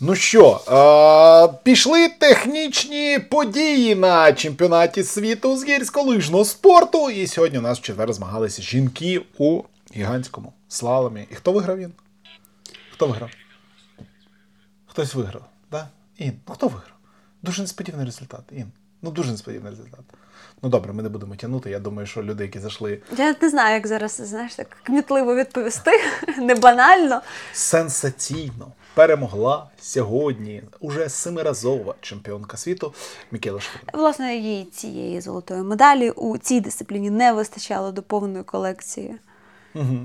Ну що, е- пішли технічні події на чемпіонаті світу з гірськолижного спорту. І сьогодні у нас в четвер змагалися жінки у гігантському слаломі. І хто виграв він? Хто виграв? Хтось виграв, да? Ін, ну хто виграв? Дуже несподіваний результат. Ін. Ну дуже несподіваний результат. Ну добре, ми не будемо тягнути. Я думаю, що люди, які зайшли. Я не знаю, як зараз знаєш так кмітливо відповісти, не банально. Сенсаційно перемогла сьогодні уже семиразова чемпіонка світу Мікела Шфрін. Власне, їй цієї золотої медалі у цій дисципліні не вистачало до повної колекції. Угу.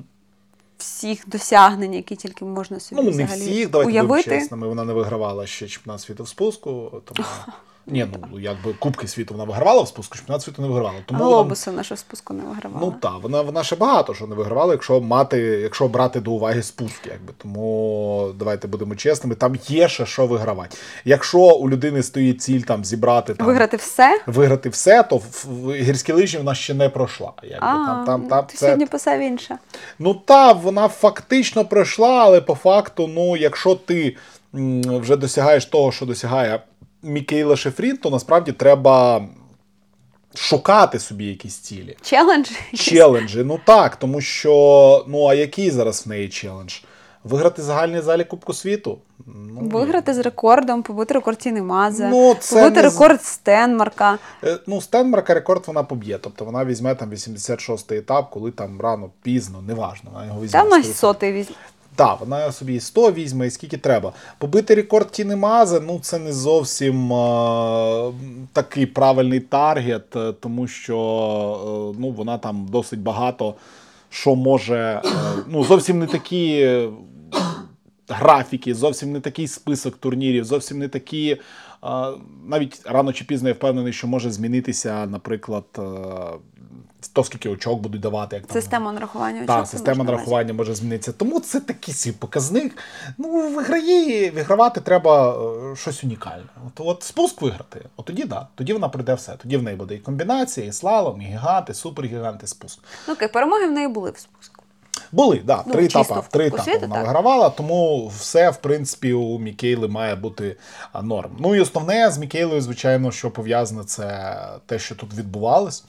Всіх досягнень, які тільки можна собі Ну, не взагалі всіх, давайте будемо уявити. чесними. Вона не вигравала ще чемпіонат світу в спуску. Тому... Ні, ну якби Кубки світу вона вигравала в спуску, чемпіонат світу не вигравала. Тому вона- Глобуси нашу спуску не вигравала. Ну так, вона, вона ще багато що не вигравала, якщо мати, якщо брати до уваги спуски, якби. Тому давайте будемо чесними. Там є ще що вигравати. Якщо у людини стоїть ціль там зібрати там, Виграти все. виграти все, то в, в гірські лижі вона ще не пройшла. Якби. А, там, там, там, ти це... сьогодні писав інше. Ну та вона фактично пройшла, але по факту, ну, якщо ти вже досягаєш того, що досягає Мікейла Шефрін, то насправді треба шукати собі якісь цілі. Челендж. Челенджі. Ну так, тому що ну а який зараз в неї челендж? Виграти загальний залі Кубку світу? Ну, Виграти з рекордом, побити рекорд Тіни Мазе, Ну, це побити не рекорд Стенмарка. Е, Ну, Стенмарка рекорд вона поб'є. Тобто вона візьме там 86-й етап, коли там рано, пізно, неважно. Вона його візьме. Та вона 100%. сотий візьме. Так, вона собі і 100 візьме, і скільки треба. Побити рекорд Тіни Мазе, ну це не зовсім е, такий правильний таргет, е, тому що е, ну, вона там досить багато що може. Е, ну, зовсім не такі е, графіки, зовсім не такий список турнірів, зовсім не такі. е, навіть рано чи пізно я впевнений, що може змінитися, наприклад, е, то, скільки очок будуть давати. Як там, Система нарахування. так, система нарахування може змінитися. Тому це такий свій показник. Ну, виграє, вигравати треба е, щось унікальне. От, от спуск виграти, от тоді да, тоді вона прийде все. Тоді в неї буде і комбінація, і слалом, і гіганти, супергіганти, спуск. Ну, окей, перемоги в неї були в спуску. Були, да, Ну, три етапи. в Три етапи вона так. вигравала, тому все, в принципі, у Мікейли має бути норм. Ну і основне з Мікейлою, звичайно, що пов'язане, це те, що тут відбувалось.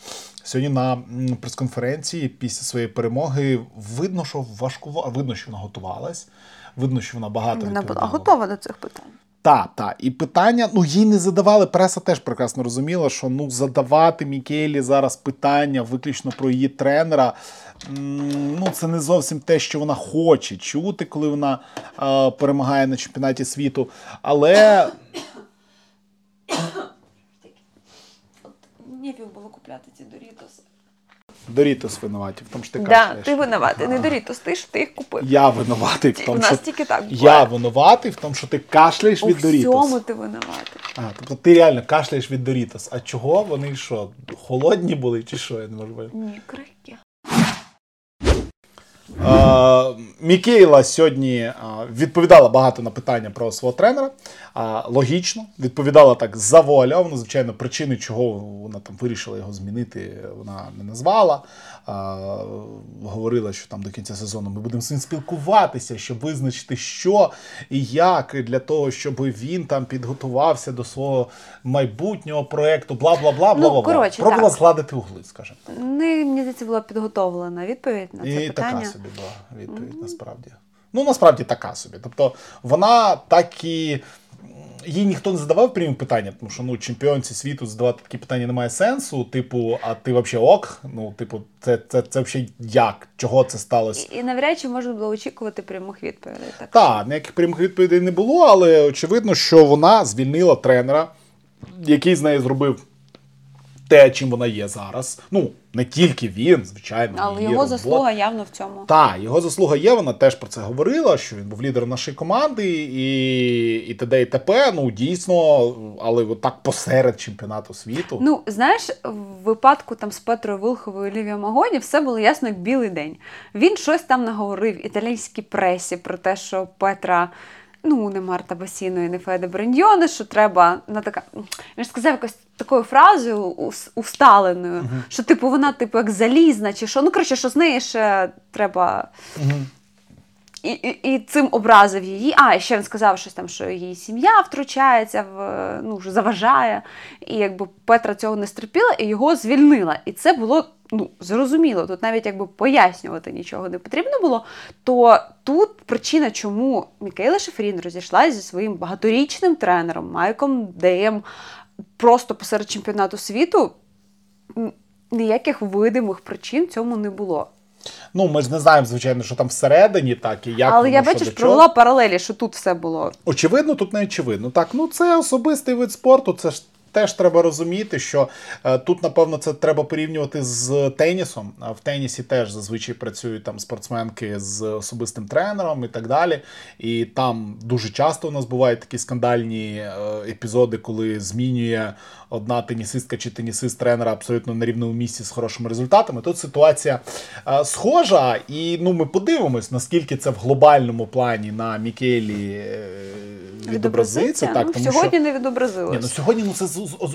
Сьогодні на прес-конференції після своєї перемоги видно, що важко видно, що вона готувалась. Видно, що вона багато Вона була готова до цих питань. Так, так. І питання, ну їй не задавали. Преса теж прекрасно розуміла, що ну задавати Мікелі зараз питання виключно про її тренера. Ну, це не зовсім те, що вона хоче чути, коли вона е, перемагає на чемпіонаті світу. Але Нефіг було купляти ці Дорітоси. Дорітос винуваті, в тому що ти Да, ти винуватий, не Дорітос, ти ж ти їх купив. Я винуватий в У тому, нас що тільки так буває. я винуватий в тому, що ти кашляєш У від Дорітос. всьому ти винуватий. А, тобто ти реально кашляєш від Дорітос. А чого? Вони що, холодні були чи що? Я не можу. Ні, крики. Мікейла сьогодні відповідала багато на питання про свого тренера. Логічно, відповідала так завуальовано. Звичайно, причини, чого вона там вирішила його змінити, вона не назвала. Говорила, що там до кінця сезону ми будемо з ним спілкуватися, щоб визначити, що і як для того, щоб він там підготувався до свого майбутнього проекту. Бла бла бла бла бла. Пробувала згладити угли, скажімо. Не, мені здається, була підготовлена відповідь на це І питання. така собі була відповідь, насправді. Ну, насправді така собі. Тобто, вона так і. Їй ніхто не задавав прямі питання, тому що ну, чемпіонці світу задавати такі питання немає сенсу. Типу, а ти взагалі ок? Ну, типу, це, це, це взагалі як? Чого це сталося? І, і навряд чи можна було очікувати прямих відповідей. Так. Так, ніяких прямих відповідей не було, але очевидно, що вона звільнила тренера, який з нею зробив те, чим вона є зараз. Ну, не тільки він, звичайно. Але його робота. заслуга явно в цьому. Так, його заслуга є, вона теж про це говорила, що він був лідером нашої команди, і, і т.д. і т.п. Ну, дійсно, але так посеред чемпіонату світу. Ну, знаєш, в випадку там з Петрою Вилховою і Лівією Магоні все було ясно як білий день. Він щось там наговорив італійській пресі про те, що Петра. Ну, не Марта Басіно і не Феде Брендьйоне, що треба на така. Він ж сказав якось такою фразою ус- усталеною, що типу вона, типу, як залізна, чи що. Ну, коротше, що з неї ще треба Мгм. І, і, цим образив її. А, ще він сказав щось там, що її сім'я втручається, в, ну, заважає. І якби Петра цього не стерпіла і його звільнила. І це було ну, зрозуміло. Тут навіть якби пояснювати нічого не потрібно було. То тут причина, чому Мікейла Шефрін розійшлася зі своїм багаторічним тренером Майком Деєм просто посеред чемпіонату світу. Ніяких видимих причин цьому не було. Ну, ми ж не знаємо, звичайно, що там всередині, так і як. Але я бачиш, провела паралелі, що тут все було. Очевидно, тут не очевидно. Так, ну це особистий вид спорту, це ж. Теж треба розуміти, що е, тут, напевно, це треба порівнювати з тенісом. В тенісі теж зазвичай працюють там спортсменки з особистим тренером і так далі. І там дуже часто у нас бувають такі скандальні е, епізоди, коли змінює одна тенісистка чи тенісист тренера абсолютно на рівному місці з хорошими результатами. Тут ситуація е, схожа, і ну ми подивимось, наскільки це в глобальному плані на Мікелі відобразиться. Так, ну, тому Сьогодні що... не відобразилось. Ні, ну Сьогодні ну це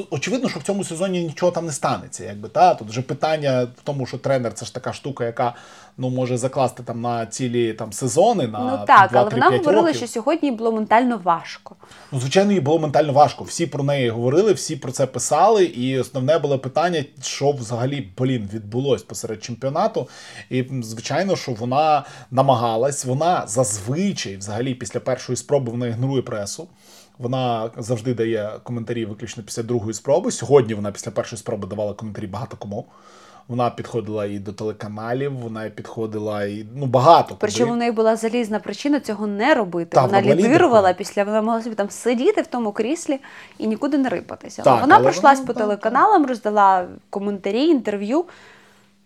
очевидно, що в цьому сезоні нічого там не станеться. Якби та Тут вже питання в тому, що тренер це ж така штука, яка ну може закласти там на цілі там сезони. на Ну так, 2, але вона говорила, років. що сьогодні було ментально важко. Ну, звичайно, їй було ментально важко. Всі про неї говорили, всі про це писали. І основне було питання, що взагалі блін відбулось посеред чемпіонату. І звичайно, що вона намагалась, вона зазвичай, взагалі, після першої спроби вона ігнорує пресу. Вона завжди дає коментарі виключно після другої спроби. Сьогодні вона після першої спроби давала коментарі багато кому. Вона підходила і до телеканалів, вона підходила і ну багато. Причому в неї була залізна причина цього не робити. Та, вона лідирувала після вона могла собі там сидіти в тому кріслі і нікуди не рипатися. Так, вона пройшлась вона, по телеканалам, роздала коментарі, інтерв'ю.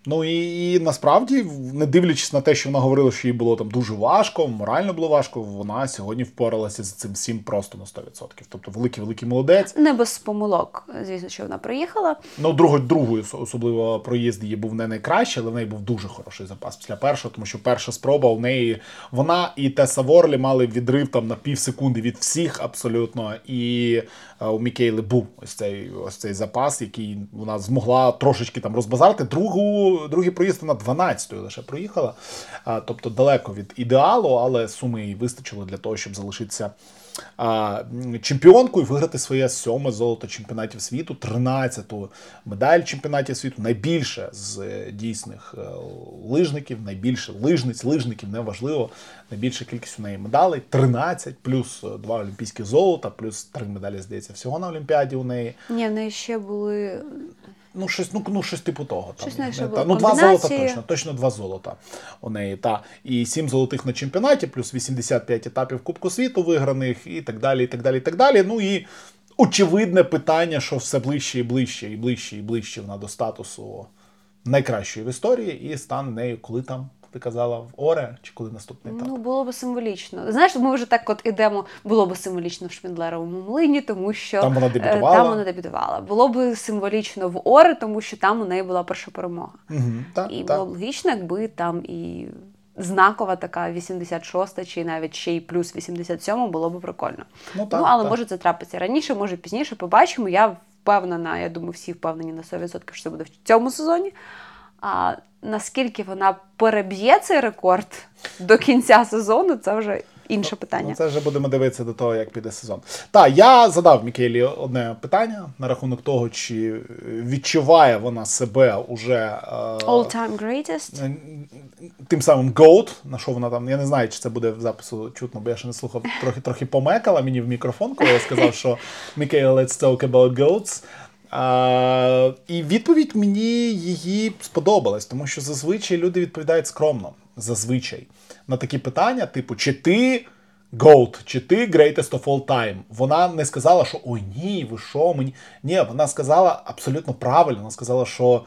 Ну і, і насправді, не дивлячись на те, що вона говорила, що їй було там дуже важко, морально було важко, вона сьогодні впоралася з цим всім просто на 100%. Тобто великий великий молодець. Не без помилок, звісно, що вона приїхала. Ну, другою, другою особливо проїзд її був не найкращий, але в неї був дуже хороший запас після першого, тому що перша спроба у неї вона і Теса Ворлі мали відрив там на пів секунди від всіх абсолютно. І е, у Мікейли був ось цей ось цей запас, який вона змогла трошечки там розбазарити. Другу другий проїзд вона 12-ю лише проїхала, тобто далеко від ідеалу, але суми їй вистачило для того, щоб залишитися чемпіонкою, виграти своє сьоме золото чемпіонатів світу, 13-ту медаль чемпіонатів світу, найбільше з е, дійсних е, лижників, найбільше лижниць, лижників неважливо. Найбільша кількість у неї медалей 13, плюс 2 е, олімпійські золота, плюс 3 медалі, здається, всього на Олімпіаді у неї. Ні, в неї ще були Ну, щось ну, ну, щось типу того. Щось там, не, та, Ну, два золота точно, точно два золота у неї. Та. І сім золотих на чемпіонаті, плюс 85 етапів Кубку світу виграних, і так далі. і так далі, і так далі. Ну і очевидне питання, що все ближче і ближче, і ближче, і ближче вона до статусу найкращої в історії, і стане нею, коли там ти казала в Оре чи коли наступний етап? Ну було б символічно. Знаєш, ми вже так от ідемо. Було б символічно в Шміндлеровому млині, тому що там вона е, дебютувала. Там вона дебютувала. Було б символічно в Оре, тому що там у неї була перша перемога. Угу, та, і та. було б логічно, якби там і. Знакова така 86 чи навіть ще й плюс 87 було б прикольно. Ну, так, ну але так. може це трапиться раніше, може пізніше. Побачимо. Я впевнена, я думаю, всі впевнені на 100%, що це буде в цьому сезоні. А наскільки вона переб'є цей рекорд до кінця сезону, це вже інше ну, питання. Ну, Це вже будемо дивитися до того, як піде сезон. Так, я задав Мікелі одне питання на рахунок того, чи відчуває вона себе уже е, all-time greatest? Е, тим самим GOAT, на що вона там, я не знаю, чи це буде в запису чутно, бо я ще не слухав, трохи трохи помекала мені в мікрофон, коли я сказав, що Мікелі, let's talk about GOATs. А, І відповідь мені її сподобалась, тому що зазвичай люди відповідають скромно. Зазвичай на такі питання, типу, чи ти GOAT, чи ти greatest of all time. Вона не сказала, що ой ні, ви що мені. Ні, вона сказала абсолютно правильно. Вона сказала, що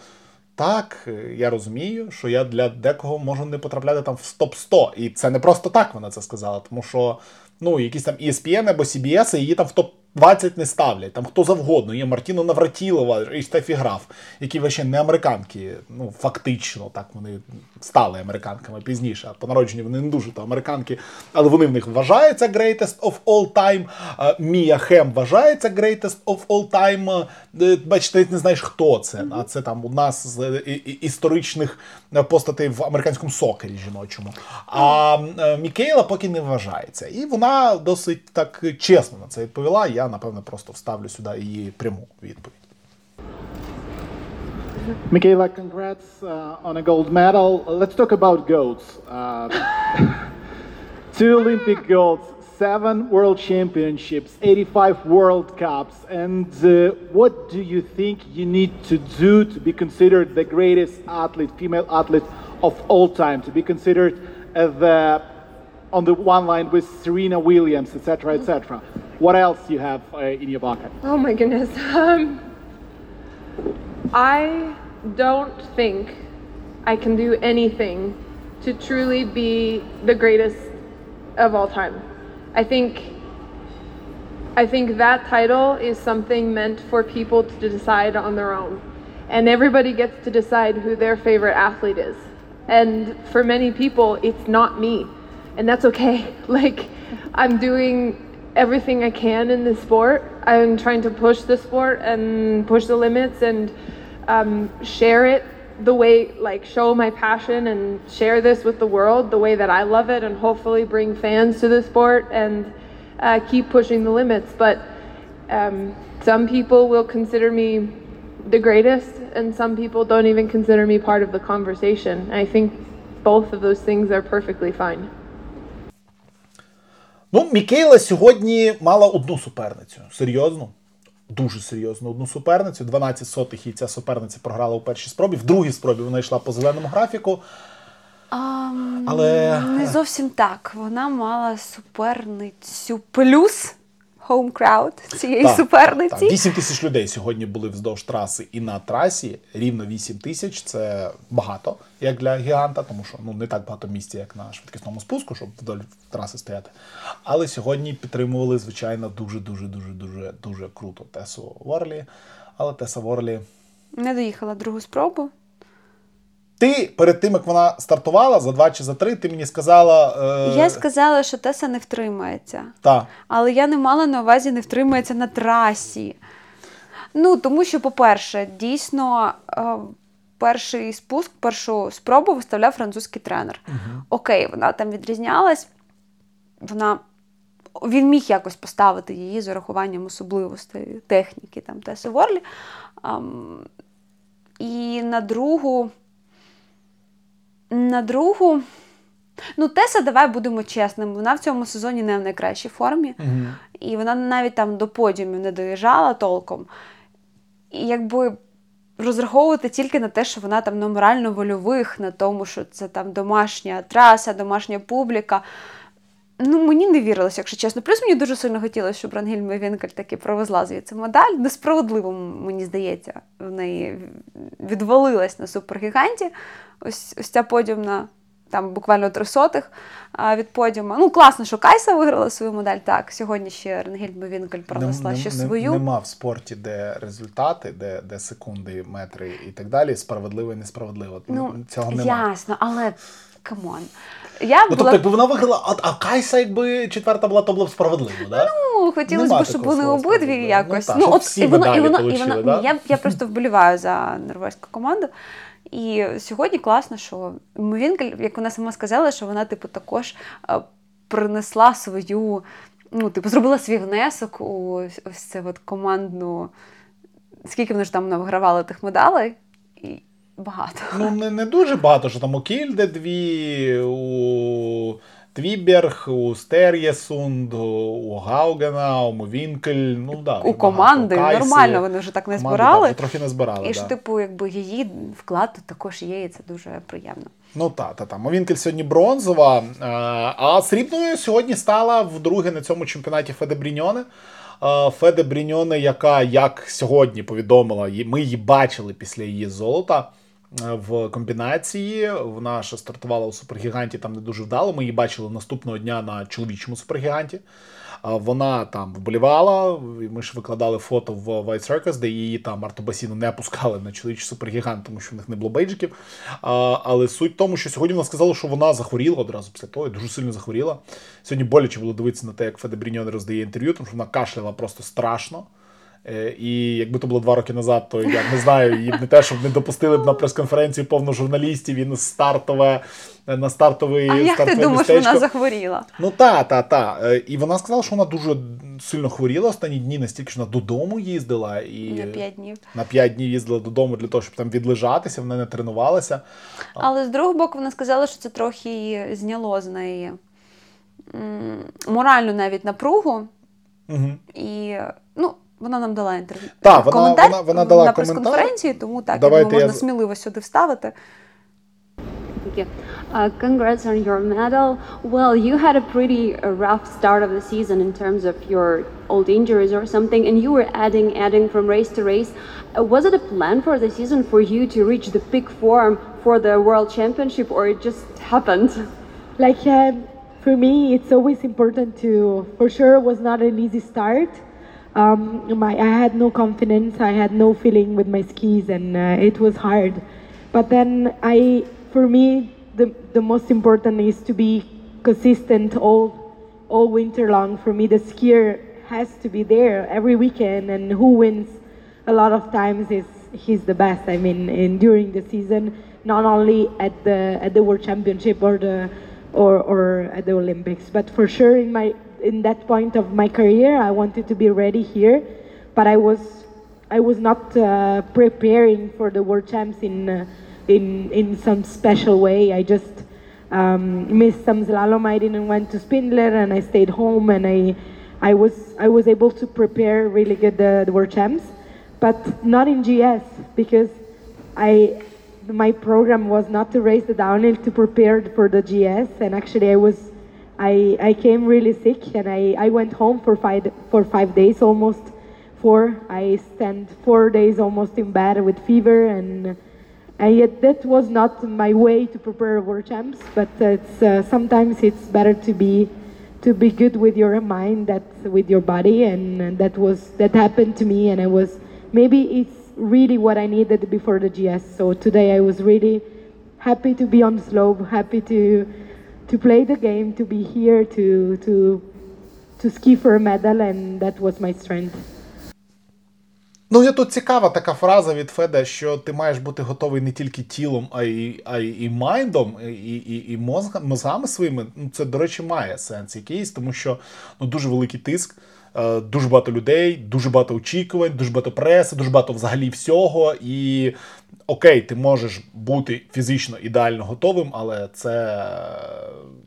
так, я розумію, що я для декого можу не потрапляти там в топ 100 І це не просто так вона це сказала, тому що ну, якісь там ESPN або CBS її там в топ 20 не ставлять, там хто завгодно. Є Мартіно Навратілова і Стефі Граф, які вообще не американки. Ну, фактично, так вони стали американками пізніше. По народженню вони не дуже то американки, але вони в них вважаються greatest of all time. Мія Хем вважається greatest of all time. Е, бачите, ти не знаєш, хто це. А це там одна з е, історичних постатей в американському сокері жіночому. А е, Мікейла поки не вважається. І вона досить так чесно на це відповіла. Я, напевно, просто вставлю сюди її пряму відповідь. Michaela, congrats uh, on a gold medal. Let's talk about goats. Uh, two Olympic golds, seven world championships, 85 world cups. And uh, what do you think you need to do to be considered the greatest athlete, female athlete of all time, to be considered uh, the on the one line with Serena Williams, etc., etc. What else you have uh, in your bucket? Oh my goodness. Um, I don't think I can do anything to truly be the greatest of all time. I think I think that title is something meant for people to decide on their own. And everybody gets to decide who their favorite athlete is. And for many people, it's not me and that's okay. Like, I'm doing everything I can in this sport. I'm trying to push the sport and push the limits and um, share it the way, like, show my passion and share this with the world the way that I love it, and hopefully bring fans to the sport and uh, keep pushing the limits. But um, some people will consider me the greatest, and some people don't even consider me part of the conversation. I think both of those things are perfectly fine. Ну, Мікейла сьогодні мала одну суперницю. Серйозно. Дуже серйозно одну суперницю. 12 сотих і ця суперниця програла у першій спробі. В другій спробі вона йшла по зеленому графіку. А, Але не зовсім так. Вона мала суперницю плюс home crowd цієї так, суперниці. Так, 8 тисяч людей сьогодні були вздовж траси і на трасі. Рівно 8 тисяч це багато, як для гіганта, тому що ну не так багато місця, як на швидкісному спуску, щоб вдоль траси стояти. Але сьогодні підтримували, звичайно, дуже дуже дуже дуже дуже круто Тесу Ворлі. Але Теса Ворлі не доїхала другу спробу. Ти перед тим, як вона стартувала за два чи за три, ти мені сказала. Е... Я сказала, що Теса не втримається. Так. Але я не мала на увазі не втримається на трасі. Ну, тому що, по-перше, дійсно, е, перший спуск, першу спробу виставляв французький тренер. Угу. Окей, вона там відрізнялась, вона. Він міг якось поставити її з урахуванням особливостей техніки там Теси Ворлі. Um, і на другу. На другу. Ну, Теса, давай будемо чесними. Вона в цьому сезоні не в найкращій формі. Угу. І вона навіть там до подіумів не доїжджала толком. І якби розраховувати тільки на те, що вона там на морально-вольових, на тому, що це там домашня траса, домашня публіка. Ну, мені не вірилося, якщо чесно. Плюс мені дуже сильно хотілося, щоб Рангельма Вінкель таки провезла звідси медаль. Несправедливо, мені здається, в неї відвалилась на супергіганті. Ось ось ця подіумна, там буквально трисотих від подіума. Ну, класно, що Кайса виграла свою медаль. Так, сьогодні ще Ренгельма Вінкель пронесла не, ще не, свою. Нема в спорті, де результати, де де секунди, метри і так далі, справедливо і несправедливо. Ну, Цього немає. Ясно, але come on. Я ну, тобто, якби вона виграла, а, а Кайса, якби четверта була, то було б справедливо, да? Ну, хотілося б, щоб вони обидві ну, якось. Ну, та, ну от і воно, і воно, і воно, да? я, я просто вболіваю за норвезьку команду. І сьогодні класно, що Мовінкель, як вона сама сказала, що вона, типу, також е, принесла свою, ну, типу, зробила свій внесок у ось це от командну. Скільки вони ж там вигравали тих медалей? Багато. Ну, не не дуже багато, що там у Кільде дві, у Твіберг, у Стер'єсунд, у Гаугена, у Мовінкель. Ну, да, У команди багато. нормально вони вже так не команди, збирали. Так, трохи не збирали. І да. ж, типу, якби її вклад також є, і це дуже приємно. Ну так, та, та. Мовінкель сьогодні бронзова, а срібною сьогодні стала вдруге на цьому чемпіонаті Феде Бріньоне. Феде Бріньоне, яка як сьогодні повідомила, ми її бачили після її золота. В комбінації. Вона ще стартувала у супергіганті там не дуже вдало. Ми її бачили наступного дня на чоловічому супергіганті. Вона там вболівала. Ми ж викладали фото в White Circus, де її там Артобасіну не пускали на чоловічий супергігант, тому що в них не було бейджиків. Але суть в тому, що сьогодні вона сказала, що вона захворіла одразу після того, і дуже сильно захворіла. Сьогодні боляче було дивитися на те, як Феде Бріньон роздає інтерв'ю, тому що вона кашляла просто страшно. Е, і якби то було два роки назад, то я не знаю, її не те, щоб не допустили б на прес-конференцію повно журналістів і на стартове на стартовий А як ти думаєш, містечко. вона захворіла? Ну та, та, та. Е, і вона сказала, що вона дуже сильно хворіла останні дні, настільки що вона додому їздила і на п'ять днів. На п'ять днів їздила додому для того, щоб там відлежатися, вона не тренувалася. Але з другого боку, вона сказала, що це трохи зняло з неї моральну навіть напругу. Угу. І ну, вона нам дала інтерв'ю. Так, вона, коментар вона, вона дала на прес-конференції, тому так, Давайте можна я... сміливо сюди вставити. Thank you. Uh, congrats on your medal. Well, you had a pretty uh, rough start of the season in terms of your old injuries or something, and you were adding, adding from race to race. Uh, was it a plan for the season for you to reach the peak form for the World Championship, or it just happened? Like uh, for me, it's always important to. For sure, it was not an easy start. um, my I had no confidence. I had no feeling with my skis, and uh, it was hard. But then I, for me, the the most important is to be consistent all all winter long. For me, the skier has to be there every weekend, and who wins a lot of times is he's the best. I mean, in during the season, not only at the at the World Championship or the or or at the Olympics, but for sure in my in that point of my career, I wanted to be ready here, but I was I was not uh, preparing for the World Champs in uh, in in some special way. I just um, missed some slalom. I didn't went to Spindler, and I stayed home, and I I was I was able to prepare really good the, the World Champs, but not in GS because I my program was not to race the downhill to prepare for the GS, and actually I was I, I came really sick and I, I went home for five for five days almost. Four I spent four days almost in bed with fever and and yet that was not my way to prepare world champs but it's uh, sometimes it's better to be to be good with your mind that with your body and, that was that happened to me and I was maybe it's really what I needed before the GS so today I was really happy to be on slope happy to to play the game, to be here, to to to ski for a medal, and that was my strength. Ну, я тут цікава така фраза від Феда, що ти маєш бути готовий не тільки тілом, а й а й, і майндом, і і, і мозгами, своїми. Ну, це, до речі, має сенс якийсь, тому що ну, дуже великий тиск, дуже багато людей, дуже багато очікувань, дуже багато преси, дуже багато взагалі всього. І окей, ти можеш бути фізично ідеально готовим, але це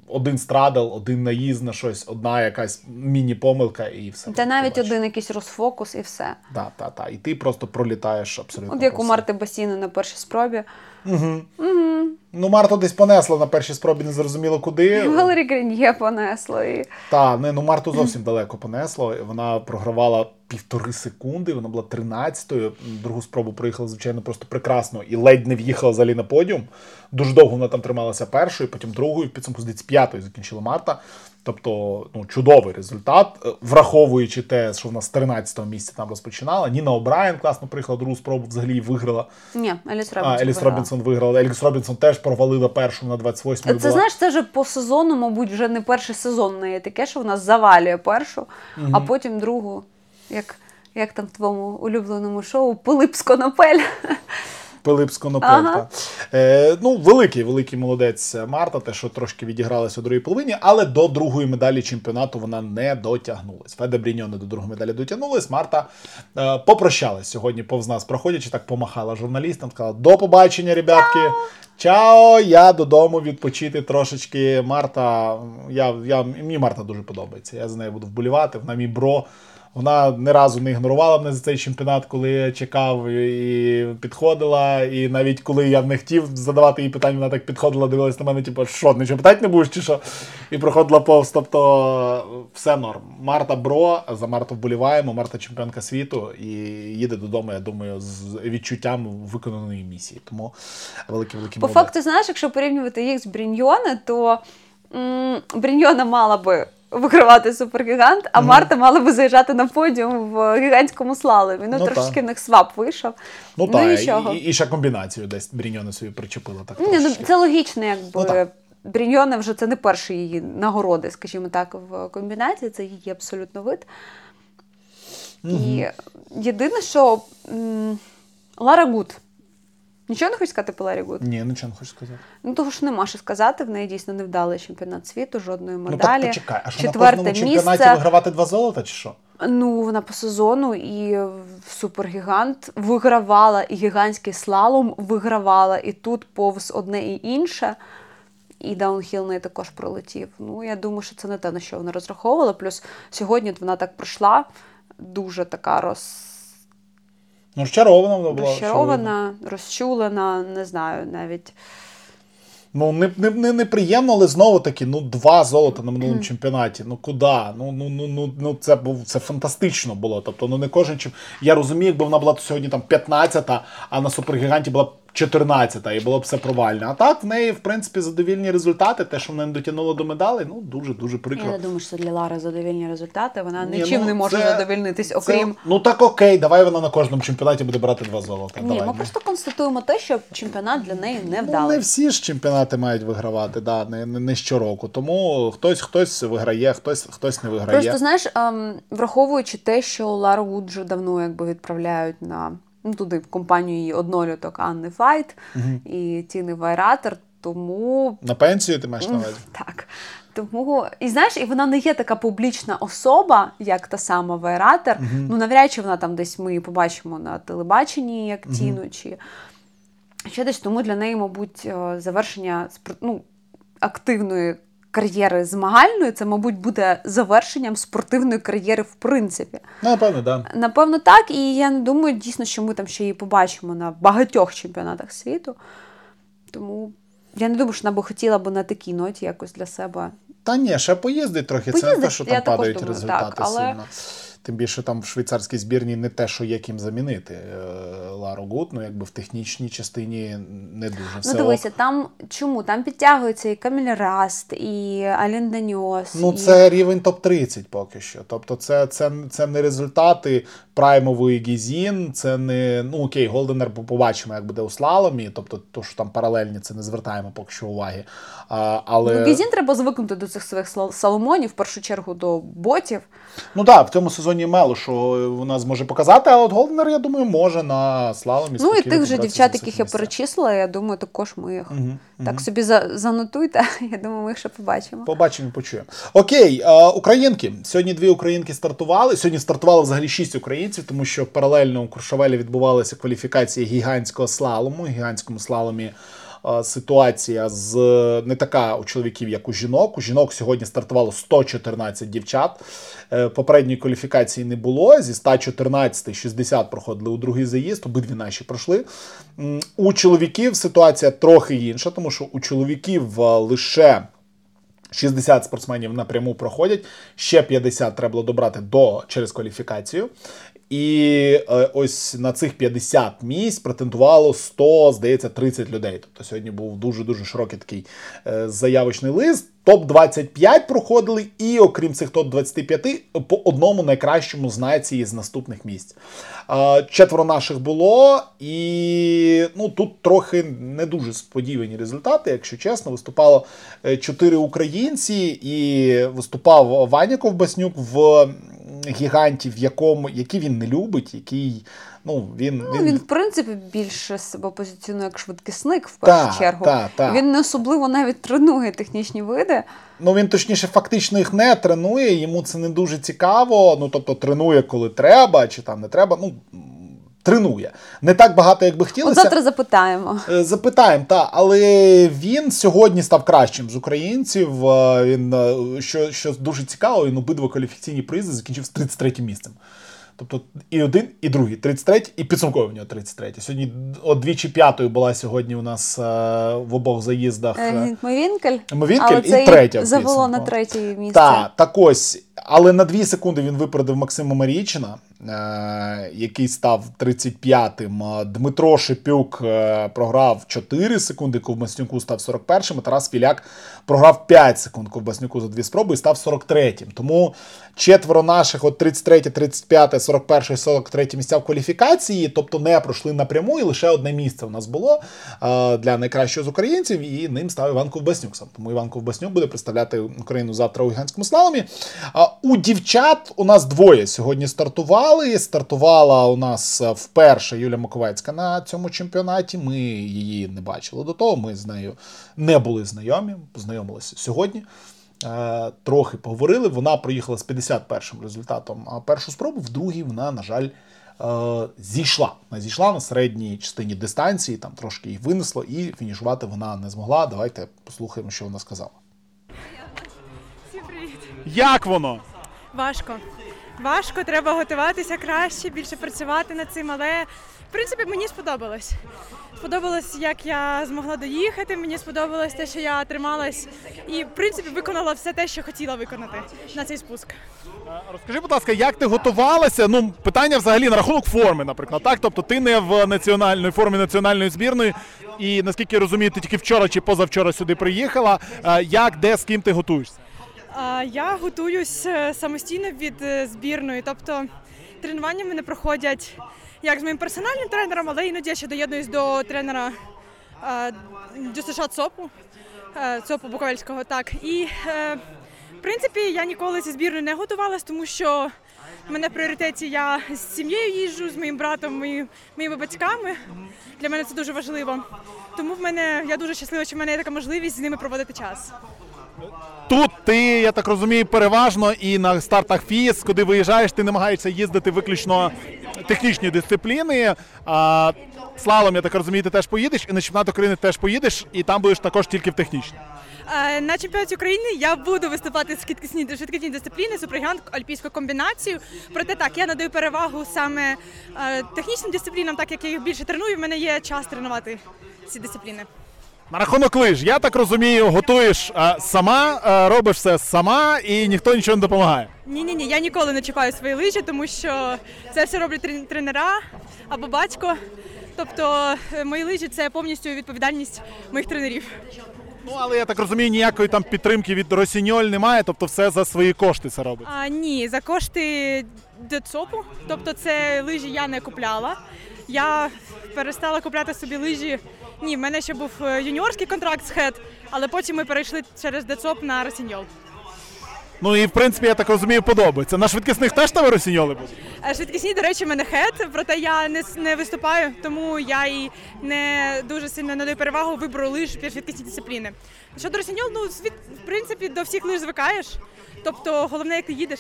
один страдал, один наїзд на щось, одна якась міні-помилка і все. Та навіть один якийсь розфокус і все. Так, так, так. І ти просто пролітаєш абсолютно. От як у Марти Басіни на першій спробі. Угу. Угу. Ну, Марту десь понесла на першій спробі, не зрозуміло куди. Валері Гриньє понесло. І... Так, не, ну Марту зовсім далеко понесло. Вона програвала півтори секунди, вона була 13-ю. Другу спробу проїхала, звичайно, просто прекрасно і ледь не в'їхала взагалі на подіум. Дуже довго вона там трималася першою, потім другою, в підсумку здається, п'ятою закінчила Марта. Тобто, ну, чудовий результат, враховуючи те, що вона з 13-го місця там розпочинала. Ніна О'Брайен класно приїхала другу спробу, взагалі виграла. Ні, Еліс Робінсон. А, Еліс Робінсон виграла. Еліс Робінсон теж провалила першу на 28-й. Це була. знаєш, це вже по сезону, мабуть, вже не перший сезон в неї таке, що вона завалює першу, угу. а потім другу, як як там в твоєму улюбленому шоу Пилип Сконопель. Пилип Сконопель, ага. Е, ну, великий, великий молодець Марта, те, що трошки відігралася у другій половині, але до другої медалі чемпіонату вона не дотягнулась. Феде Бріньоне до другої медалі дотягнулась. Марта е, попрощалась сьогодні повз нас, проходячи, так помахала журналістам, сказала: до побачення, ребятки. Чао, я додому відпочити трошечки. Марта, я, я, мені Марта дуже подобається. Я за нею буду вболівати, вона мій bro. Вона не разу не ігнорувала мене за цей чемпіонат, коли я чекав і підходила. І навіть коли я не хотів задавати їй питання, вона так підходила, дивилась на мене, типу, що, нічого питати не будеш чи що? І проходила повз. Тобто все норм. Марта bro, за Марту вболіваємо, Марта чемпіонка світу і їде додому, я думаю, з відчуттям виконаної місії. Тому великі великі По факту, знаєш, якщо порівнювати їх з Бріньйоне, то м- Бріньйона мала би вигравати супергігант, а Марта мала би заїжджати на подіум в гігантському слаломі. Ну, Ну, так. в них свап вийшов. Ну так, нічого. і, і ще комбінацію десь Бріньони собі причепила так. Ні, ну, це логічно, якби. Ну, так. Вже це не перші її нагороди, скажімо так, в комбінації, це її абсолютно вид. І єдине, що м, Лара Гут. Нічого не хочеш сказати по Ларі Гут? Ні, нічого не хочу сказати. Ну, того ж нема що сказати, в неї дійсно невдалий чемпіонат світу, жодної Ну так почекай, а що на Четверте кожному чемпіонаті місце. вигравати два золота чи що? Ну, вона по сезону і супергігант вигравала, і гігантський слалом вигравала, і тут повз одне і інше. І downhill неї також пролетів. Ну, я думаю, що це не те, на що вона розраховувала. Плюс сьогодні вона так пройшла, дуже така роз... Ну, розчарована вона була. розчарована, розчулена, не знаю навіть. Ну, не, не, не, неприємно, але знову таки, ну, два золота на минулому чемпіонаті. Ну куди? Ну, ну, ну, ну, ну це був це фантастично було. Тобто, ну не кожен чим. Я розумію, якби вона була сьогодні там 15-та, а на супергіганті була 14-та, і було б все провально. А так в неї, в принципі, задовільні результати. Те, що вона не дотягнула до медалей, ну дуже дуже прикро. Я не думаю, що для Лари задовільні результати. Вона Ні, нічим ну, не може це- задовільнитись, окрім. Це, ну так окей, давай вона на кожному чемпіонаті буде брати два золота. Ні, давай. ми просто констатуємо те, що чемпіонат для неї не Ну, не всі ж чемпіонати мають вигравати, да, не, не, не щороку. Тому хтось хтось виграє, хтось, хтось не виграє. Просто знаєш, ем, враховуючи те, що Лару Гут вже давно якби відправляють на ну, туди в компанію її одноліток Анни Файт і Тіни Вайратер, тому На пенсію ти маєш на увазі? так. Тому, і знаєш, і вона не є така публічна особа, як та сама Вайратер. Ну, навряд чи вона там десь ми її побачимо на телебаченні, як Тіну, чи ще десь. Тому для неї, мабуть, е, завершення ну, активної кар'єри змагальної, це, мабуть, буде завершенням спортивної кар'єри в принципі. Ну, напевно, да. Напевно, так. І я не думаю дійсно, що ми там ще її побачимо на багатьох чемпіонатах світу. Тому я не думаю, що вона би хотіла б на такій ноті якось для себе. Та ні, ще поїздить трохи. це не те, що там падають думаю, результати так, але- сильно. Тим більше там в швейцарській збірні не те, що є ким замінити е, Лару Гут, ну якби в технічній частині не дуже все. ну, дивися, там чому? Там підтягується і Каміль Раст, і Алін Даніот. Ну, і... це рівень топ-30 поки що. Тобто, це, це, це не результати праймової Гізін, це не. Ну окей, Гольденер побачимо, як буде у слаломі. Тобто, то, що там паралельні, це не звертаємо поки що уваги. А, але... Ну, Гізін треба звикнути до цих своїх саломонів, в першу чергу до ботів. Ну так, в цьому сезоні мало що вона зможе показати, а от Голденер, я думаю, може на слаломі. Ну і тих же дівчат, яких я перечислила, я думаю, також ми їх Мгм, так мгм. собі за- занотуйте. Я думаю, ми їх ще побачимо. Побачимо, почуємо. Окей, е, українки. Сьогодні дві українки стартували. Сьогодні стартувало взагалі шість українців, тому що паралельно у Куршавелі відбувалися кваліфікації гігантського слалому. Гігантському слаломі ситуація з не така у чоловіків, як у жінок. У жінок сьогодні стартувало 114 дівчат. Е, Попередньої кваліфікації не було. Зі 114 60 проходили у другий заїзд, обидві наші пройшли. У чоловіків ситуація трохи інша, тому що у чоловіків е, лише 60 спортсменів напряму проходять, ще 50 треба було добрати до через кваліфікацію. І е, ось на цих 50 місць претендувало 100, здається, 30 людей. Тобто сьогодні був дуже дуже широкий такий е, заявочний лист. Топ 25 проходили, і окрім цих топ 25 по одному найкращому з нації з наступних місць. Четверо наших було, і ну тут трохи не дуже сподівані результати, якщо чесно. Виступало е, чотири українці, і виступав Ваня Ковбаснюк в гігантів, якому який він не любить, який ну він, Ну, він, він, в принципі, більше себе позиціонує як швидкісник в першу Та, чергу. та, та. Він не особливо навіть тренує технічні види. Ну він точніше фактично їх не тренує, йому це не дуже цікаво. Ну тобто тренує, коли треба, чи там не треба. Ну тренує. Не так багато, як би От хотілося. завтра запитаємо. Е, Запитаємо, та, але він сьогодні став кращим з українців. Е, Він е, що, що дуже цікаво, він обидва кваліфікаційні призи закінчив з 33 місцем. Тобто і один, і другий, 33, і підсумковий в нього 33. Сьогодні от двічі п'ятою була сьогодні у нас е, в обох заїздах. е, Мовінкель. Мовінкель і третя в завело на третє місце. Так, так ось. Але на 2 секунди він випередив Максима Марійчина, е, який став 35-м. Дмитро Шипюк е, програв 4 секунди, Ковбаснюку став 41-м, Тарас Філяк програв 5 секунд Ковбаснюку за дві спроби і став 43-м. Тому четверо наших, от 33, 35, 41, 43 місця в кваліфікації, тобто не пройшли напряму, і лише одне місце у нас було е, для найкращого з українців, і ним став Іван Ковбаснюк. Сам Тому Іван Ковбаснюк буде представляти Україну завтра у гігантському слаломі. У дівчат у нас двоє сьогодні стартували. Стартувала у нас е, вперше Юля Маковецька на цьому чемпіонаті. Ми її не бачили до того. Ми з нею не були знайомі, познайомилися сьогодні. Е, Трохи поговорили. Вона проїхала з 51 результатом першу спробу. В другій вона, на жаль, е, зійшла. Вона зійшла на середній частині дистанції, там трошки її винесло, і фінішувати вона не змогла. Давайте послухаємо, що вона сказала. Як воно? Важко. Важко, треба готуватися краще, більше працювати над цим, але в принципі мені сподобалось. Сподобалось, як я змогла доїхати. Мені сподобалось те, що я трималась і в принципі виконала все те, що хотіла виконати на цей спуск. Розкажи, будь ласка, як ти готувалася? Ну, питання взагалі на рахунок форми, наприклад. Так, тобто ти не в національної формі національної збірної, і наскільки я розумію, ти тільки вчора чи позавчора сюди приїхала. Як, де, з ким ти готуєшся? Я готуюсь е, самостійно від е, збірної, тобто тренування мене проходять як з моїм персональним тренером, але іноді я ще доєднуюсь до тренера е, ДЮСШ ЦОПу, е, ЦОПу Буковельського. Так. І в принципі я ніколи зі збірною не готувалась, тому що в мене в пріоритеті я з сім'єю їжджу, з моїм братом, мої- моїми батьками. Для мене це дуже важливо. Тому в мене я дуже щаслива, що в мене є така можливість з ними проводити час. Тут ти, я так розумію, переважно і на стартах ФІС, куди виїжджаєш, ти намагаєшся їздити виключно технічні дисципліни. А, слалом, я так розумію, ти теж поїдеш, і на чемпіонат України теж поїдеш, і там будеш також тільки в технічній. Е, На чемпіонаті України я буду виступати з швидкісні дисципліни, супергігант, альпійську комбінацію. Проте так, я надаю перевагу саме е, технічним дисциплінам, так як я їх більше треную. В мене є час тренувати ці дисципліни. На рахунок лиж, я так розумію, готуєш а, сама, а, робиш все сама і ніхто нічого не допомагає. Ні, ні, ні, я ніколи не чіпаю свої лижі, тому що це все роблять трен- тренера або батько. Тобто е, мої лижі це повністю відповідальність моїх тренерів. Ну але я так розумію, ніякої там підтримки від Росіньоль немає, тобто все за свої кошти це робить. А, ні, за кошти ДЦОПу, тобто це лижі я не купляла. Я перестала купляти собі лижі. Ні, в мене ще був е, юніорський контракт з ХЕД, але потім ми перейшли через ДЦОП на Росіньол. Ну і в принципі, я так розумію, подобається. На швидкісних теж там Росіньоли будуть? Е, Швидкісні, до речі, в мене хед, проте я не, не виступаю, тому я і не дуже сильно надаю перевагу вибору лиж під швидкісні дисципліни. Щодо Росіньол, ну в принципі, до всіх лиж звикаєш. Тобто головне, як ти їдеш.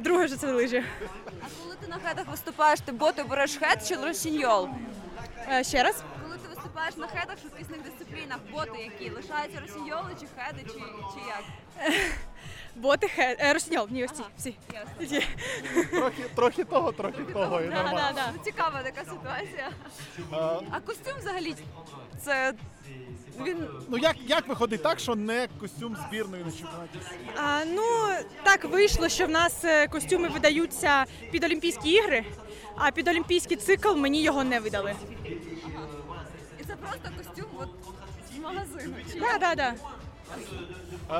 Друге вже це лижі. А коли ти на хедах виступаєш, ти боти береш хед чи росіньол? Е, ще раз. Виступаєш на хедах в швидкісних дисциплінах, боти які? Лишаються росіньоли чи хеди, чи, чи як? Боти хед. Е, Росіньол, ні, ось ці, всі. Ці. Трохи, трохи того, трохи того. І Да, нормально. да, да. Ну, цікава така ситуація. А костюм взагалі це він Ну як, як виходить так, що не костюм збірної на чемпіонаті? А, ну так вийшло, що в нас е, костюми видаються під Олімпійські ігри, а під Олімпійський цикл мені його не видали. Це просто костюм от з магазину. Чи Так, так, так.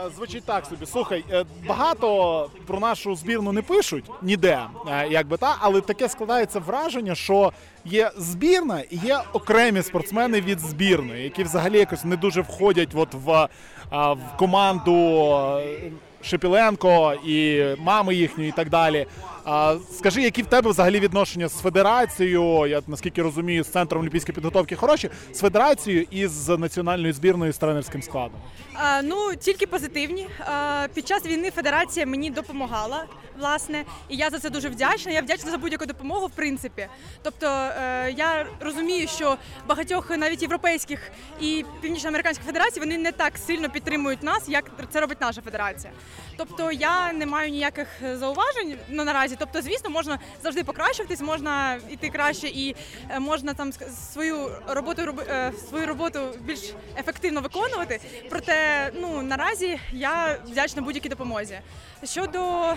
Е, Звучить так собі. Слухай, е, багато про нашу збірну не пишуть ніде, е, якби та, але таке складається враження, що є збірна і є окремі спортсмени від збірної, які взагалі якось не дуже входять от в, е, в команду е, Шепіленко і мами їхньої і так далі. А, скажи, які в тебе взагалі відношення з федерацією? Я наскільки розумію, з центром олімпійської підготовки хороші, з федерацією і з національною збірною з тренерським складом. А, ну тільки позитивні. А, під час війни федерація мені допомагала, власне, і я за це дуже вдячна. Я вдячна за будь-яку допомогу, в принципі. Тобто е, я розумію, що багатьох навіть європейських і північноамериканських федерацій вони не так сильно підтримують нас, як це робить наша федерація. Тобто я не маю ніяких зауважень ну, наразі. Тобто, звісно, можна завжди покращуватись, можна йти краще і е, можна там свою роботу е, свою роботу більш ефективно виконувати. Проте, ну наразі я вдячна будь-якій допомозі. Щодо е,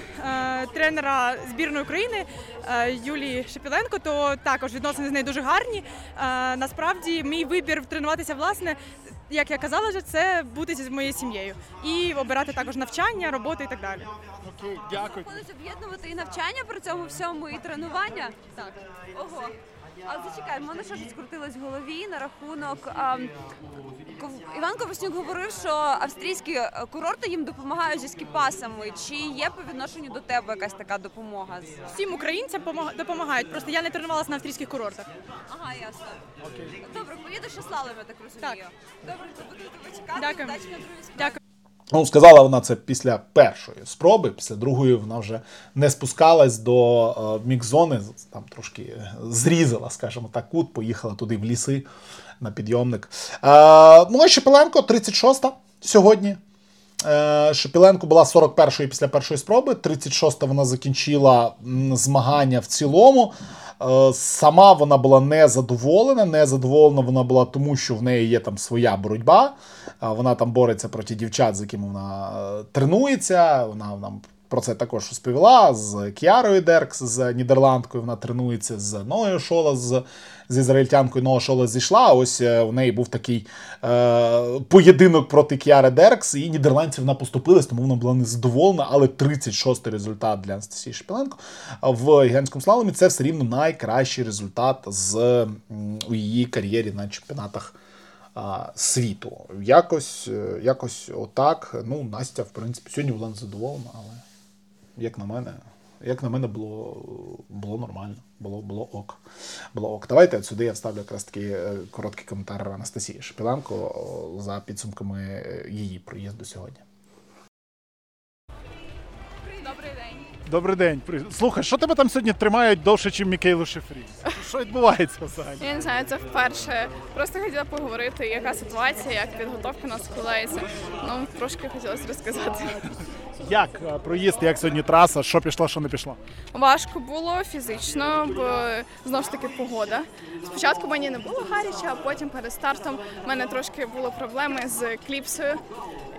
тренера збірної України е, Юлії Шепіленко, то також відносини з нею дуже гарні. Е, насправді, мій вибір тренуватися власне. Як я казала, вже це бути зі моєю сім'єю і обирати також навчання, роботу і так далі. Окей, дякую. Виходить об'єднувати і навчання при цьому всьому, і тренування. Так. Ого. А зачекай, в мене щось скрутилось в голові на рахунок. А, Ков- Іван Коваснюк говорив, що австрійські е, курорти їм допомагають зі скіпасами. Чи є по відношенню до тебе якась така допомога? Всім українцям допомагають. Просто я не тренувалася на австрійських курортах. Ага, ясно. Добре, поїдеш шослалом, я так розумію. Добре, то буду тебе чекати. Дякую. Дякую. Ну, сказала вона це після першої спроби, після другої вона вже не спускалась до е, мікзони, там трошки зрізала, скажімо так, кут, поїхала туди в ліси на підйомник. Е, ну, а Шепеленко 36-та сьогодні. Е, Шепіленко була 41-ї після першої спроби, 36-та вона закінчила змагання в цілому. Е, Сама вона була незадоволена. Незадоволена вона була тому, що в неї є там своя боротьба. Е, Вона там бореться проти дівчат, з якими вона е, тренується. Вона нам про це також розповіла з Кіарою Деркс, з Нідерландкою. Вона тренується з Ноєю Шола, з, з ізраїльтянкою Ноа Шола зійшла. Ось е, в неї був такий е, поєдинок проти Кіари Деркс, і нідерландці вона поступилась, тому вона була незадоволена. Але 36-й результат для Анастасії Шепеленко в гігантському слаломі це все рівно найкращий результат з у її кар'єрі на чемпіонатах світу. Якось, е, якось отак. Ну, Настя, в принципі, сьогодні була незадоволена, але як на мене, як на мене, було, було нормально. Було, було ок. Було ок. Давайте сюди я вставлю якраз такий е, короткий коментар Анастасії Шепіленко за підсумками е, її проїзду сьогодні. Добрий день. Добрий день. Слухай, що тебе там сьогодні тримають довше, ніж Мікейлу Шефрі? Що відбувається взагалі? Я не знаю, це вперше. Просто хотіла поговорити, яка ситуація, як підготовка у нас складається. Ну, трошки хотілося розказати. Як е, проїзд, як сьогодні траса, що пішло, що не пішло? Важко було фізично, бо знову ж таки погода. Спочатку мені не було гаряче, а потім перед стартом в мене трошки були проблеми з кліпсою.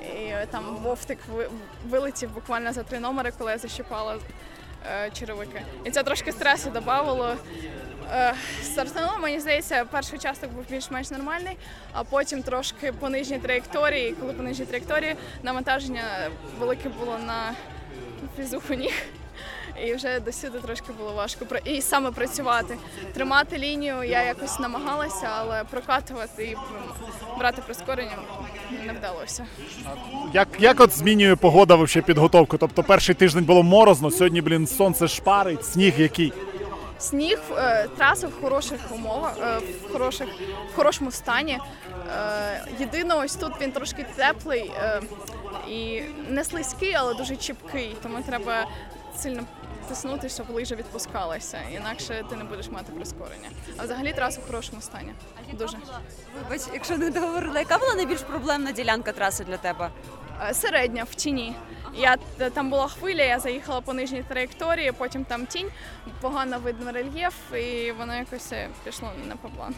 І е, там вовтик вилетів буквально за три номери, коли я защипала е, черевики. І це трошки стресу додавало. Е, Стартануло, мені здається, перший участок був більш-менш нормальний, а потім трошки по нижній траєкторії. Коли по нижній траєкторії навантаження велике було на фізуху ніг. І вже досюди трошки було важко і саме працювати. Тримати лінію я якось намагалася, але прокатувати і брати прискорення не вдалося. Як, як от змінює погода вообще підготовку? Тобто перший тиждень було морозно, сьогодні, блін, сонце шпарить, сніг який. Сніг, е, траса в хороших умовах, е, в хороших, в хорошому стані. Е, єдине, ось тут він трошки теплий і не слизький, але дуже чіпкий, тому треба сильно тиснути, щоб лижа відпускалася. Інакше ти не будеш мати прискорення. А взагалі траса в хорошому стані. Дуже. Вибач, якщо не договорила, яка була найбільш проблемна ділянка траси для тебе? Е, Середня в тіні. Я там була хвиля, я заїхала по нижній траєкторії, потім там тінь, погано видно рельєф, і воно якось е, пішло не по плану.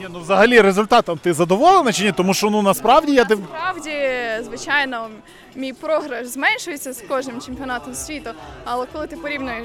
Ні, ну взагалі результатом ти задоволена чи ні? Тому що ну насправді я. Насправді, звичайно, мій програш зменшується з кожним чемпіонатом світу, але коли ти порівнюєш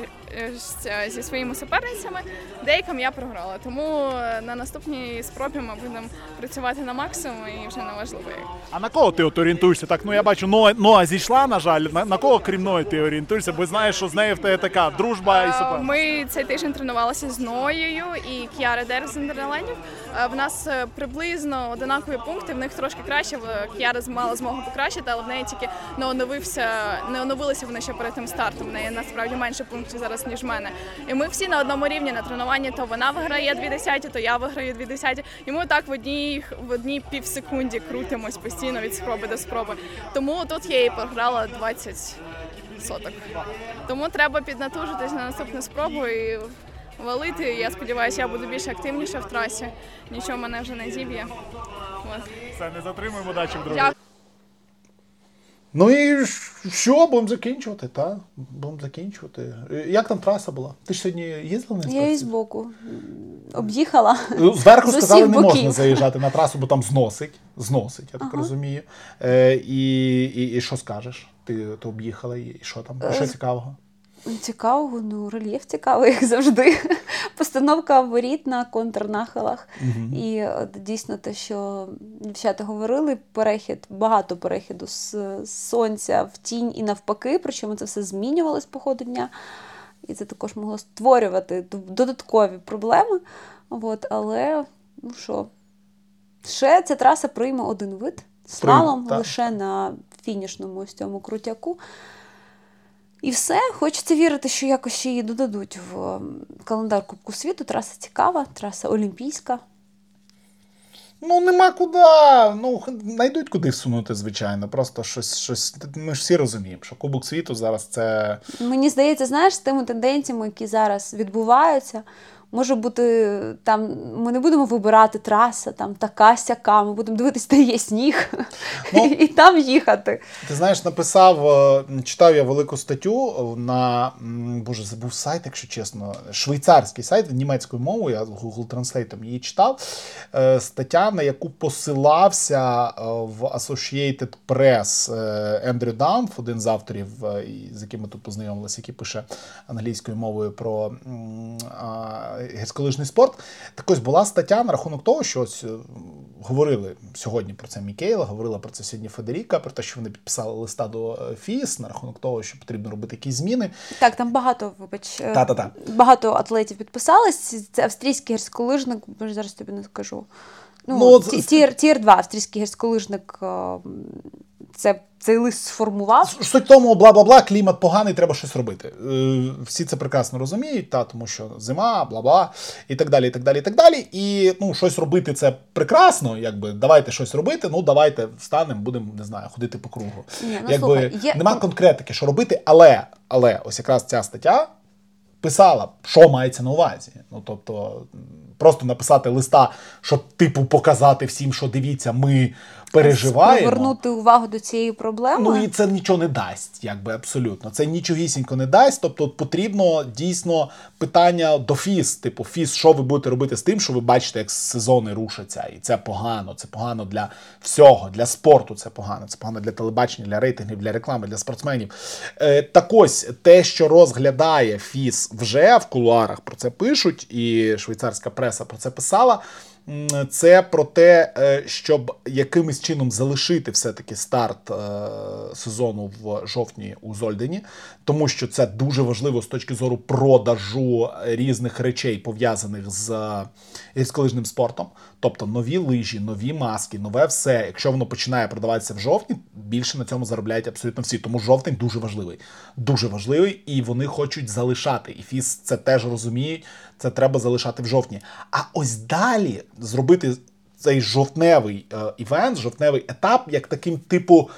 е, зі своїми суперницями, деяким я програла. Тому е, на наступній спробі ми будемо працювати на максимум і вже не важливо. А на кого ти от орієнтуєшся? Так, ну я бачу, Ноа, Ноа зійшла, на жаль. На, на кого крім Ної ти орієнтуєшся, бо знаєш, що з нею в тебе така дружба і Е, супер. Ми цей тиждень тренувалися з Ноєю і Кіари Дер з Нідерландів. Е, В нас приблизно одинакові пункти, в них трошки краще. в- Кіара мала змогу покращити, але в неї тільки не оновився, не оновилися вони ще перед тим стартом. В неї насправді менше пунктів зараз, ніж в мене. І ми всі на одному рівні на тренуванні, то вона виграє дві десяті, то я виграю дві десяті. І ми так в одній в одній півсекунді крутимось постійно від спроби до спроби. Тому тут я і програла 20 соток. Тому треба піднатужитись на наступну спробу і валити. Я сподіваюся, я буду більш активніша в трасі. Нічого мене вже не зіб'є. Все, не затримуємо удачі в Дякую. Ну і що, будемо закінчувати, так? Будемо закінчувати. Е, Як там траса була? Ти ж сьогодні їздила на Я і інспекцію? збоку об'їхала. Ну, Зверху з сказали, не можна заїжджати на трасу, бо там зносить. Зносить, я так Ага. розумію. Е, і, і, і що скажеш? Ти, ти об'їхала, і що там? Е, Що цікавого? Цікавого, ну рельєф цікавий, як завжди. Постановка воріт на контрнахилах. Мгм. І от, дійсно те, що дівчата говорили, перехід, багато перехіду з сонця в тінь і навпаки, причому це все змінювалось по ходу дня. І це також могло створювати додаткові проблеми. От, але ну що, ще ця траса прийме один вид слалом лише на фінішному ось цьому крутяку. І все, хочеться вірити, що якось ще її додадуть в календар Кубку світу. Траса цікава, траса олімпійська. Ну, нема куди. Ну, знайдуть куди всунути, звичайно. Просто щось, щось. Ми ж всі розуміємо, що Кубок світу зараз це. Мені здається, знаєш, з тими тенденціями, які зараз відбуваються, може бути там. Ми не будемо вибирати траса, там така сяка. Ми будемо дивитися, де є сніг, Ну, і там їхати. Ти знаєш, написав, е, читав я велику статтю на боже, забув сайт, якщо чесно, швейцарський сайт німецькою мовою, я Google Translate її читав. Е, Стаття, на яку посилався е, в Associated Press е, Ендрю Дамф, один з авторів, е, з яким ми тут познайомилися, який пише англійською мовою про гірськолижний спорт. Так ось була стаття на рахунок того, що ось е, говорили сьогодні про це Мікейла, говорила про це сьогодні Федеріка, про те, що вони підписали листа до е, ФІС на рахунок того, що потрібно робити якісь зміни. Так, там багато, вибач, е, Та-та-та. багато атлетів підписались. Це австрійський гірськолижник, бо ж зараз тобі не скажу. Ну, Ну, от ті- з- tier, tier 2 австрійський гірськолижник це, цей лист сформував. Суть тому, бла бла бла, клімат поганий, треба щось робити. Е, Всі це прекрасно розуміють, та тому що зима, бла бла, і так далі, і так далі, і так далі. І ну, щось робити це прекрасно. Якби давайте щось робити. Ну давайте встанемо, будемо не знаю, ходити по кругу. Ні, ну, якби слухай, є- нема конкретики, що робити, але, але ось якраз ця стаття писала, що мається на увазі. Ну тобто, просто написати листа, щоб типу показати всім, що дивіться, ми переживаємо. Привернути увагу до цієї проблеми. Ну і це нічого не дасть, якби абсолютно. Це нічогісінько не дасть. Тобто потрібно дійсно питання до ФІС. Типу, ФІС, що ви будете робити з тим, що ви бачите, як сезони рушаться, і це погано. Це погано для всього, для спорту. Це погано. Це погано для телебачення, для рейтингів, для реклами, для спортсменів. Е, так ось те, що розглядає ФІС вже в кулуарах, про це пишуть, і швейцарська преса про це писала. Це про те, е, щоб якимось чином залишити все-таки старт е, сезону в жовтні у Зольдені, тому що це дуже важливо з точки зору продажу різних речей, пов'язаних з е, гірськолижним спортом. Тобто нові лижі, нові маски, нове все. Якщо воно починає продаватися в жовтні, більше на цьому заробляють абсолютно всі. Тому жовтень дуже важливий. Дуже важливий, і вони хочуть залишати. І ФІС це теж розуміють. Це треба залишати в жовтні. А ось далі зробити цей жовтневий е, івент, жовтневий етап, як таким типу.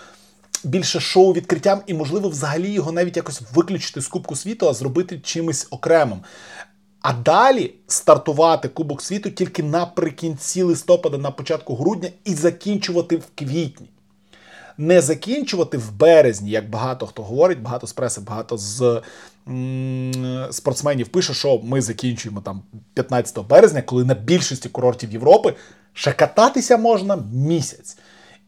Більше шоу відкриттям, і, можливо, взагалі його навіть якось виключити з Кубку світу, а зробити чимось окремим. А далі стартувати Кубок світу тільки наприкінці листопада, на початку грудня, і закінчувати в квітні. Не закінчувати в березні, як багато хто говорить, багато з преси, багато з спортсменів пише, що ми закінчуємо там 15 березня, коли на більшості курортів Європи ще кататися можна місяць.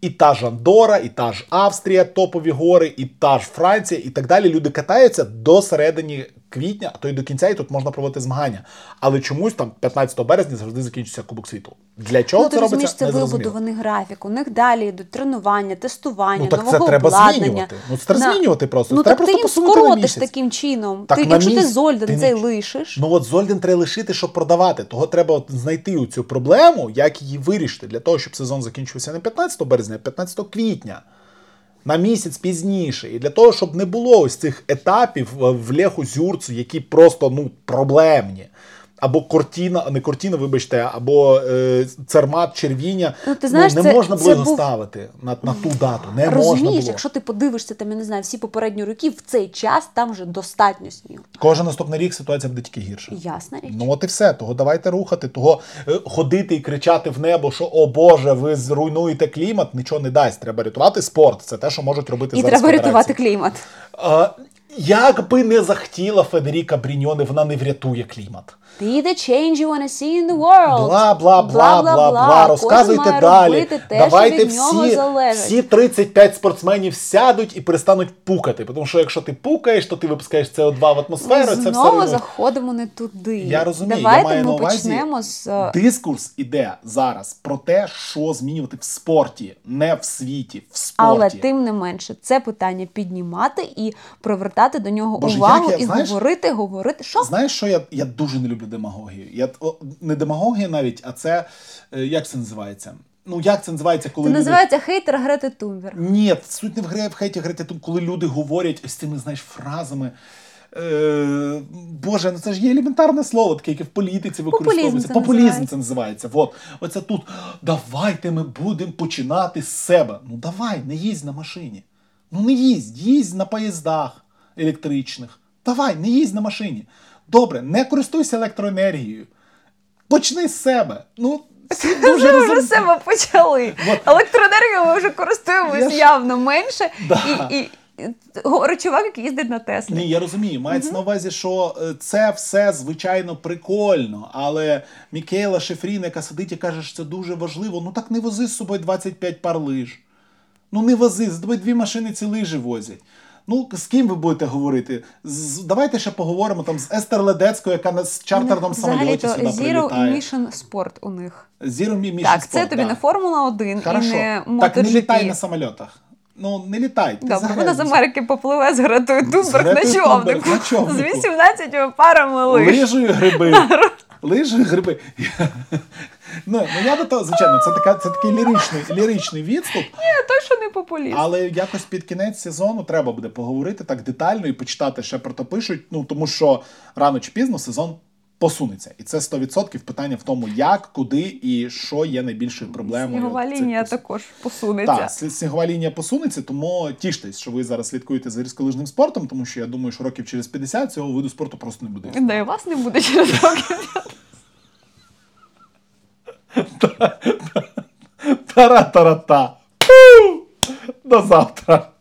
І та ж Андора, і та ж Австрія, топові гори, і та ж Франція, і так далі. Люди катаються до середини квітня, а то й до кінця, і тут можна проводити змагання. Але чомусь там 15 березня завжди закінчується Кубок світу. Для чого ну, це ти розумієш, робиться? це вибудований графік. У них далі йдуть тренування, тестування, Ну так це треба обладнання. змінювати. Ну це треба На- змінювати просто. Ну треба так ти їм посунути на скоротиш місяць. таким чином. Так, ти, на якщо ти місяць Зольден ти цей лишиш, Ну от Зольден треба лишити, щоб продавати. Того треба от знайти цю проблему, як її вирішити, для того, щоб сезон закінчився не 15 березня, а 15 квітня. На місяць пізніше. І для того, щоб не було ось цих етапів е, в Леху Зюрцу, які просто ну проблемні. Або Кортіна, не Кортіна, вибачте, або е, Цермат Червіня. Ну, ти знаєш, не це- можна було це його був- ставити на, на ту дату. Не можна було. якщо ти подивишся там, я не знаю, всі попередні роки, в цей час там вже достатньо снігу. Кожен наступний рік ситуація буде тільки гірше. Ясна річ. Ну от і все. Того давайте рухати, того е, ходити і кричати в небо, що о Боже, ви зруйнуєте клімат, нічого не дасть. Треба рятувати спорт. Це те, що можуть робити І зараз. треба рятувати клімат. А, як би не захотіла Федеріка Бріньоне, вона не врятує клімат. Be the change you wanna see in the world. Бла, бла, бла, бла, бла. Розказуйте далі. те, Давайте всі, всі 35 спортсменів сядуть і перестануть пукати. Тому що якщо ти пукаєш, то ти випускаєш СО2 в атмосферу. Ми це все знову руйнує. заходимо не туди. Я розумію, Давайте я маю ми на увазі, почнемо з е, Дискурс іде зараз про те, що змінювати в спорті, не в світі, в спорті. але тим не менше це питання піднімати і привертати до нього Боже, увагу як я- і знаєш- говорити, говорити. Що Знаєш, що я, я дуже не люблю демагогію. Я о, не демагогія навіть, а це е, як це називається? Ну як це називається, коли це люди... називається хейтер Грети Тунберг. Ні, суть не в гре в хейті грати тут, коли люди говорять ось цими, знаєш, фразами. Е, Боже, ну це ж є елементарне слово, таке, яке в політиці використовується. це Популізм це називається. От. Оце тут. Давайте ми будемо починати з себе. Ну давай, не їздь на машині. Ну не їздь, їздь на поїздах електричних. Давай, не їздь на машині. Добре, не користуйся електроенергією. Почни з себе. Ну, всі дуже Ми вже з себе почали. Вот. Електроенергію ми вже користуємось Я ж- явно менше. Да. І, і, говорить чувак, який їздить на Теслі. Ні, я розумію. Мається на увазі, що е, це все звичайно прикольно, але Мікейла Шефрін, яка сидить і каже, що це дуже важливо, ну так не вози з собою 25 пар лиж. Ну не вози, з тобою дві машини ці лижі возять. Ну, з ким ви будете говорити? З, давайте ще поговоримо там з Естер Ледецькою, яка на з чартерному самольоті сюди Zero прилітає. Emission Sport у них. Zero Mission так, це Sport, тобі да. не Формула 1 Хорошо. і не так не літай MotoGP. на самольотах. Ну, не літай. ти взагалі- вона з Америки попливе з Гретою Тунберг на Гретою човнику. На човнику. З 18 парами лиж. Лижею гриби. Лижею гриби. Ну, ну я до того, звичайно, це, така, це такий ліричний, ліричний відступ. Ні, той, що не популіст. Але якось під кінець сезону треба буде поговорити так детально і почитати ще про то пишуть. Ну тому що рано чи пізно сезон посунеться. І це 100% питання в тому, як, куди і що є найбільшою проблемою. Снігова лінія пос- також посунеться. Так, снігова лінія посунеться, тому тіштесь, що ви зараз слідкуєте за гірськолижним спортом, тому що я думаю, що років через 50 цього виду спорту просто не буде. Да і вас не буде через років. たらたらた、プーのさ、タラ。